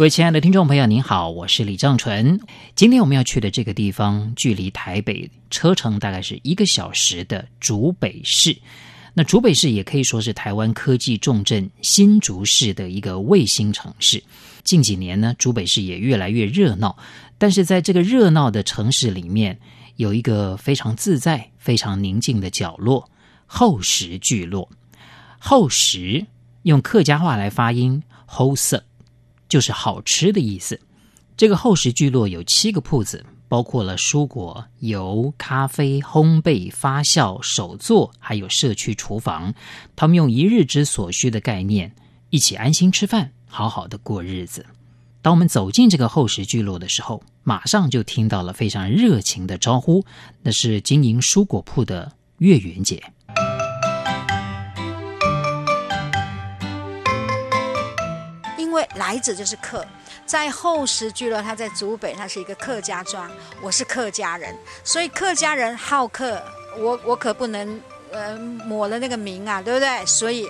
各位亲爱的听众朋友，您好，我是李正淳。今天我们要去的这个地方，距离台北车程大概是一个小时的竹北市。那竹北市也可以说是台湾科技重镇新竹市的一个卫星城市。近几年呢，竹北市也越来越热闹。但是在这个热闹的城市里面，有一个非常自在、非常宁静的角落——厚实聚落。厚实用客家话来发音，厚实。就是好吃的意思。这个厚实聚落有七个铺子，包括了蔬果、油、咖啡、烘焙、发酵、手作，还有社区厨房。他们用一日之所需的概念，一起安心吃饭，好好的过日子。当我们走进这个厚实聚落的时候，马上就听到了非常热情的招呼，那是经营蔬果铺的月圆姐。因为来者就是客，在后石聚落，他在竹北，他是一个客家庄。我是客家人，所以客家人好客，我我可不能呃抹了那个名啊，对不对？所以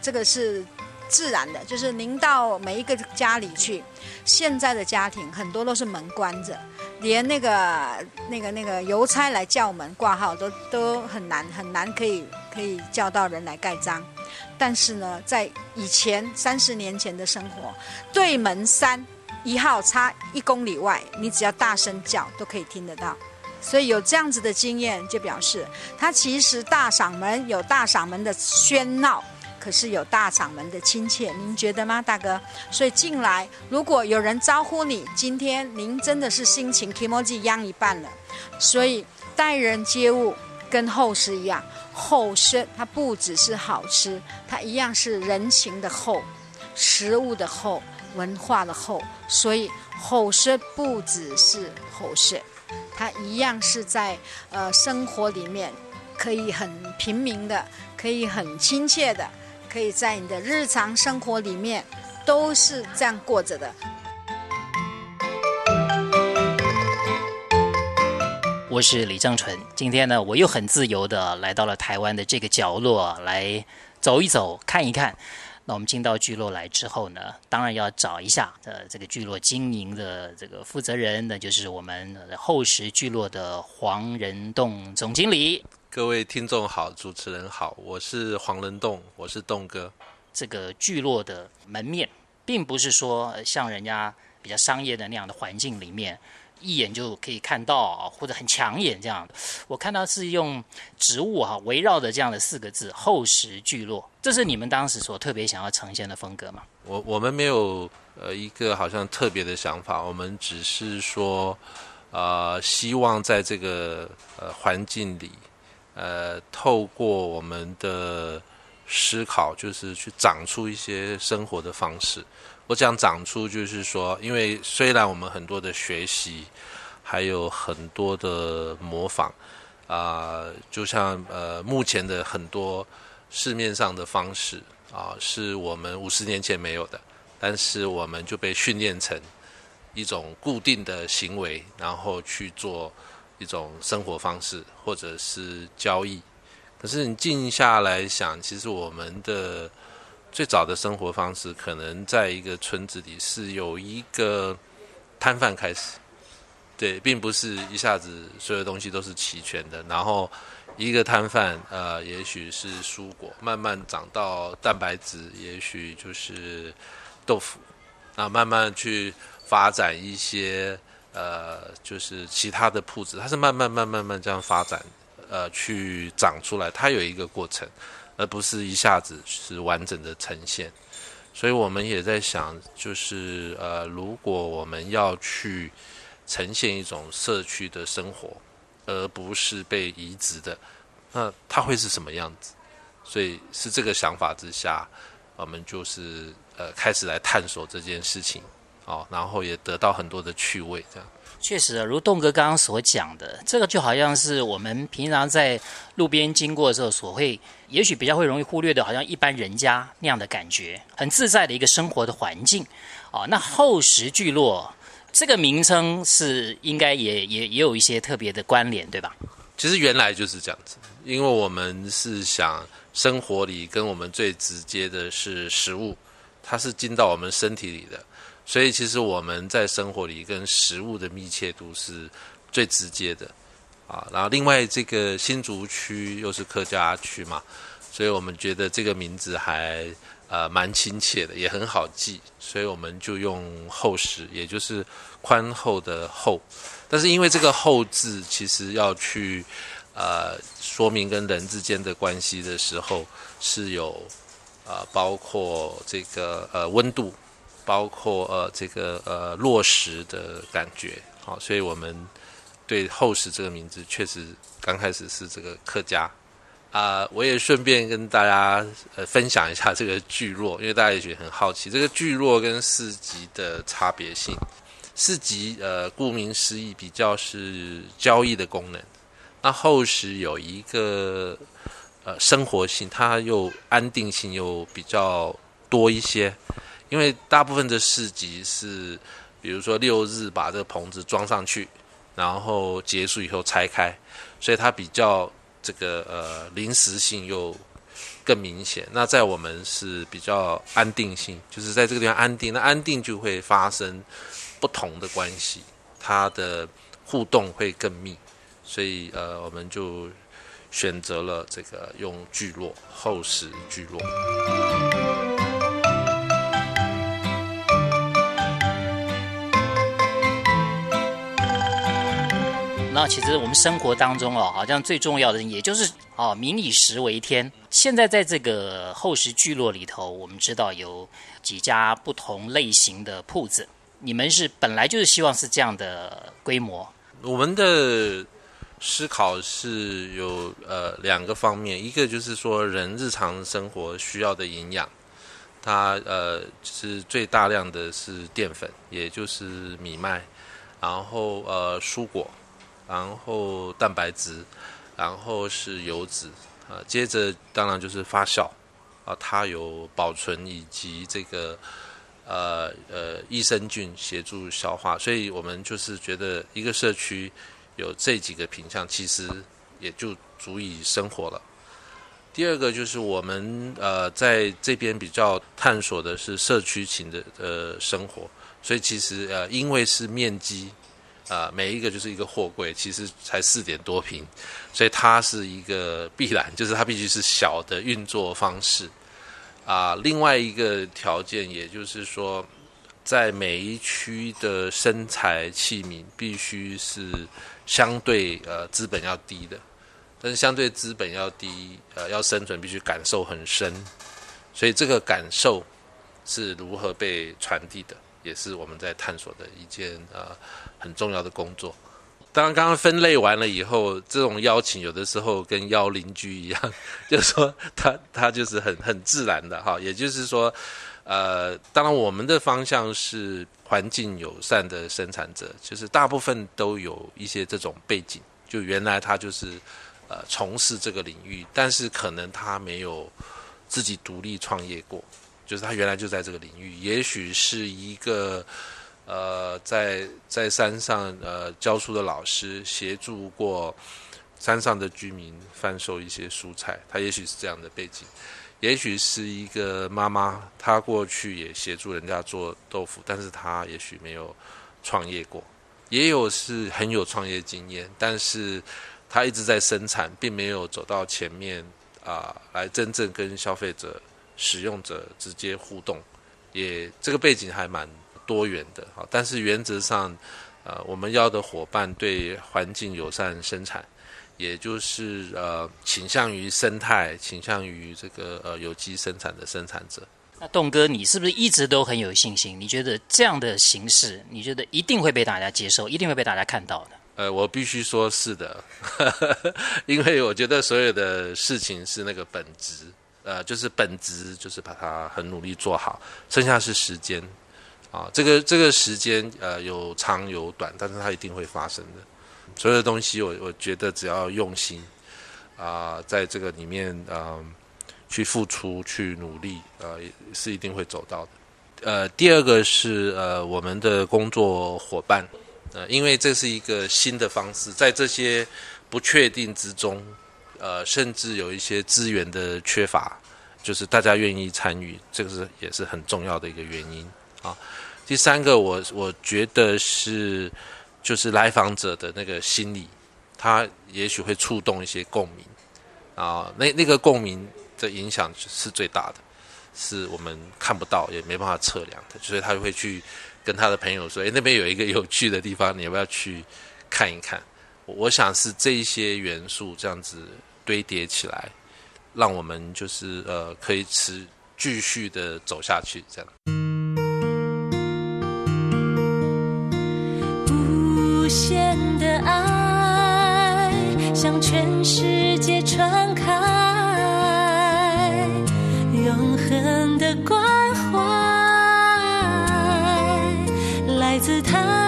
这个是自然的，就是您到每一个家里去，现在的家庭很多都是门关着，连那个那个那个邮差来叫门挂号都都很难很难可以可以叫到人来盖章。但是呢，在以前三十年前的生活，对门山一号差一公里外，你只要大声叫都可以听得到。所以有这样子的经验，就表示他其实大嗓门有大嗓门的喧闹，可是有大嗓门的亲切。您觉得吗，大哥？所以进来，如果有人招呼你，今天您真的是心情 kimoji 央一半了。所以待人接物跟厚实一样。厚实，它不只是好吃，它一样是人情的厚，食物的厚，文化的厚。所以厚实不只是厚实，它一样是在呃生活里面可以很平民的，可以很亲切的，可以在你的日常生活里面都是这样过着的。我是李正淳，今天呢，我又很自由的来到了台湾的这个角落来走一走、看一看。那我们进到聚落来之后呢，当然要找一下呃这个聚落经营的这个负责人，那就是我们厚实聚落的黄仁栋总经理。各位听众好，主持人好，我是黄仁栋，我是栋哥。这个聚落的门面，并不是说像人家比较商业的那样的环境里面。一眼就可以看到，或者很抢眼这样的。我看到是用植物哈围绕着这样的四个字“厚实聚落”，这是你们当时所特别想要呈现的风格吗？我我们没有呃一个好像特别的想法，我们只是说，呃，希望在这个呃环境里，呃，透过我们的思考，就是去长出一些生活的方式。我讲长出，就是说，因为虽然我们很多的学习，还有很多的模仿，啊、就像呃，目前的很多市面上的方式啊、是我们五十年前没有的，但是我们就被训练成一种固定的行为，然后去做一种生活方式或者是交易。可是你静下来想，其实我们的。最早的生活方式，可能在一个村子里是有一个摊贩开始，对，并不是一下子所有东西都是齐全的。然后一个摊贩，呃，也许是蔬果，慢慢长到蛋白质，也许就是豆腐，啊，慢慢去发展一些，呃，就是其他的铺子，它是慢慢、慢、慢慢这样发展，呃，去长出来，它有一个过程。而不是一下子是完整的呈现，所以我们也在想，就是呃，如果我们要去呈现一种社区的生活，而不是被移植的，那它会是什么样子？所以是这个想法之下，我们就是呃开始来探索这件事情哦，然后也得到很多的趣味，这样。确实，如栋哥刚刚所讲的，这个就好像是我们平常在路边经过的时候所会，也许比较会容易忽略的，好像一般人家那样的感觉，很自在的一个生活的环境。哦，那厚实聚落这个名称是应该也也也有一些特别的关联，对吧？其实原来就是这样子，因为我们是想生活里跟我们最直接的是食物，它是进到我们身体里的。所以，其实我们在生活里跟食物的密切度是最直接的啊。然后，另外这个新竹区又是客家区嘛，所以我们觉得这个名字还呃蛮亲切的，也很好记，所以我们就用厚实，也就是宽厚的厚。但是因为这个厚字，其实要去呃说明跟人之间的关系的时候，是有呃包括这个呃温度。包括呃这个呃落实的感觉，好，所以我们对厚实这个名字确实刚开始是这个客家啊、我也顺便跟大家呃分享一下这个聚落，因为大家也许很好奇这个聚落跟市集的差别性。市集呃顾名思义比较是交易的功能，那厚实有一个呃生活性，它又安定性又比较多一些。因为大部分的市集是，比如说六日把这个棚子装上去，然后结束以后拆开，所以它比较这个呃临时性又更明显。那在我们是比较安定性，就是在这个地方安定，那安定就会发生不同的关系，它的互动会更密，所以呃我们就选择了这个用聚落，厚实聚落。那其实我们生活当中哦，好像最重要的也就是哦，民以食为天。现在在这个厚实聚落里头，我们知道有几家不同类型的铺子。你们是本来就是希望是这样的规模？我们的思考是有呃两个方面，一个就是说人日常生活需要的营养，它呃是最大量的是淀粉，也就是米麦，然后呃蔬果。然后蛋白质，然后是油脂，啊，接着当然就是发酵，啊，它有保存以及这个，呃呃益生菌协助消化，所以我们就是觉得一个社区有这几个品项，其实也就足以生活了。第二个就是我们呃在这边比较探索的是社区型的呃生活，所以其实呃因为是面积。啊、呃，每一个就是一个货柜，其实才四点多平，所以它是一个必然，就是它必须是小的运作方式。啊、另外一个条件，也就是说，在每一区的生财器皿必须是相对呃资本要低的，但是相对资本要低，呃，要生存必须感受很深，所以这个感受是如何被传递的？也是我们在探索的一件呃很重要的工作。当然，刚刚分类完了以后，这种邀请有的时候跟邀邻居一样，就是说他他就是很很自然的哈。也就是说，呃，当然我们的方向是环境友善的生产者，就是大部分都有一些这种背景，就原来他就是呃从事这个领域，但是可能他没有自己独立创业过。就是他原来就在这个领域，也许是一个呃，在在山上呃教书的老师，协助过山上的居民贩售一些蔬菜，他也许是这样的背景；也许是一个妈妈，她过去也协助人家做豆腐，但是她也许没有创业过；也有是很有创业经验，但是他一直在生产，并没有走到前面啊、来真正跟消费者。使用者直接互动，也这个背景还蛮多元的哈。但是原则上，呃，我们要的伙伴对环境友善生产，也就是呃倾向于生态、倾向于这个呃有机生产的生产者。那栋哥，你是不是一直都很有信心？你觉得这样的形式，你觉得一定会被大家接受，一定会被大家看到的？呃，我必须说是的，因为我觉得所有的事情是那个本质。呃，就是本质，就是把它很努力做好，剩下是时间，啊、这个这个时间呃有长有短，但是它一定会发生的。所有的东西我，我觉得只要用心啊、在这个里面嗯、呃、去付出去努力，呃是一定会走到的。呃，第二个是呃我们的工作伙伴，呃，因为这是一个新的方式，在这些不确定之中，呃，甚至有一些资源的缺乏，就是大家愿意参与，这个是也是很重要的一个原因啊。第三个我，我觉得是就是来访者的那个心理，他也许会触动一些共鸣啊，那那个共鸣的影响是最大的。是我们看不到，也没办法测量的，所以他就会去跟他的朋友说：“诶，那边有一个有趣的地方，你要不要去看一看？”我想是这些元素这样子堆叠起来，让我们就是呃可以持继续的走下去，这样。无限的爱向全世界传开。永恒的关怀，来自他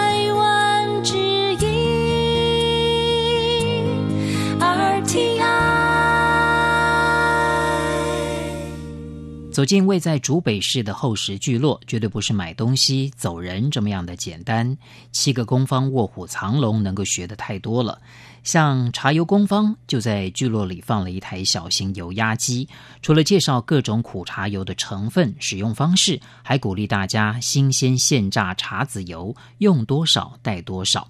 走进位在竹北市的厚实聚落，绝对不是买东西走人这么样的简单。七个工坊卧虎藏龙，能够学的太多了。像茶油工坊就在聚落里放了一台小型油压机，除了介绍各种苦茶油的成分、使用方式，还鼓励大家新鲜现榨茶籽油，用多少带多少。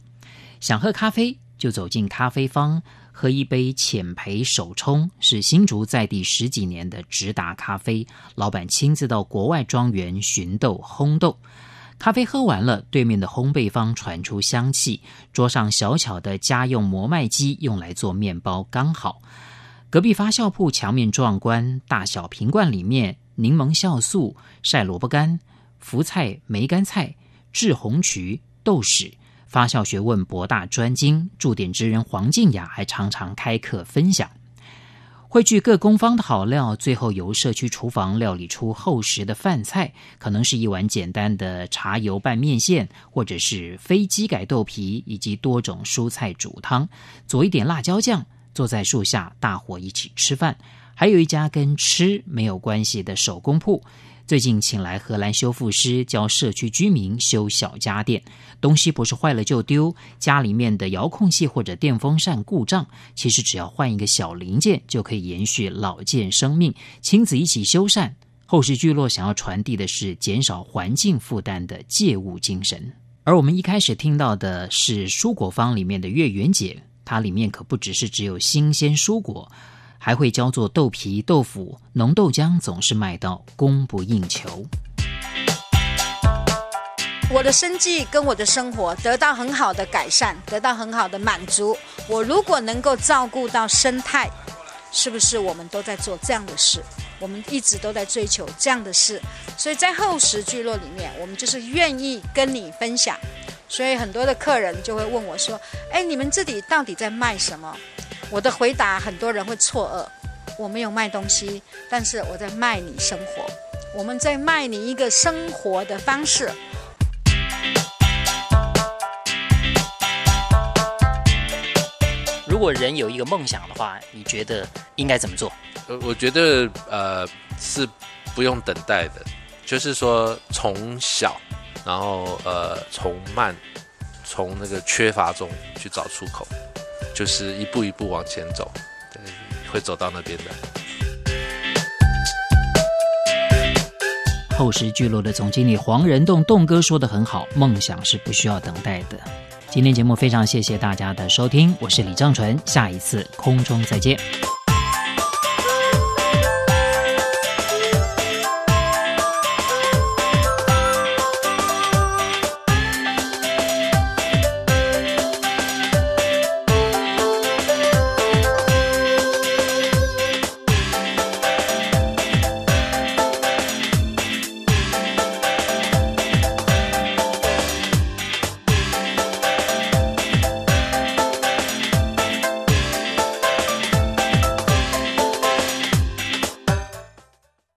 想喝咖啡就走进咖啡坊，喝一杯浅焙手冲，是新竹在地十几年的直达咖啡，老板亲自到国外庄园寻豆烘豆。咖啡喝完了，对面的烘焙坊传出香气。桌上小巧的家用磨麦机用来做面包刚好。隔壁发酵铺墙面壮观，大小瓶罐里面柠檬酵素、晒萝卜干、福菜、梅干菜、制红曲、豆豉。发酵学问博大专精，驻点职人黄静雅还常常开课分享。汇聚各工坊的好料，最后由社区厨房料理出厚实的饭菜，可能是一碗简单的茶油拌面线，或者是非机改豆皮以及多种蔬菜煮汤，佐一点辣椒酱，坐在树下大伙一起吃饭。还有一家跟吃没有关系的手工铺。最近请来荷兰修复师教社区居民修小家电，东西不是坏了就丢，家里面的遥控器或者电风扇故障，其实只要换一个小零件就可以延续老件生命。亲子一起修缮，后世聚落想要传递的是减少环境负担的借物精神。而我们一开始听到的是蔬果坊里面的月圆姐，它里面可不只是只有新鲜蔬果。还会教做豆皮、豆腐、浓豆浆，总是卖到供不应求。我的生计跟我的生活得到很好的改善，得到很好的满足。我如果能够照顾到生态，是不是我们都在做这样的事？我们一直都在追求这样的事。所以在厚实聚落里面，我们就是愿意跟你分享。所以很多的客人就会问我说：“哎，你们这里到底在卖什么？”我的回答很多人会错愕，我没有卖东西，但是我在卖你生活，我们在卖你一个生活的方式。如果人有一个梦想的话，你觉得应该怎么做？呃，我觉得呃是不用等待的，就是说从小，然后呃从慢，从那个缺乏中去找出口。就是一步一步往前走，会走到那边的。后石聚落的总经理黄仁栋栋哥说的很好，梦想是不需要等待的。今天节目非常谢谢大家的收听，我是李正淳，下一次空中再见。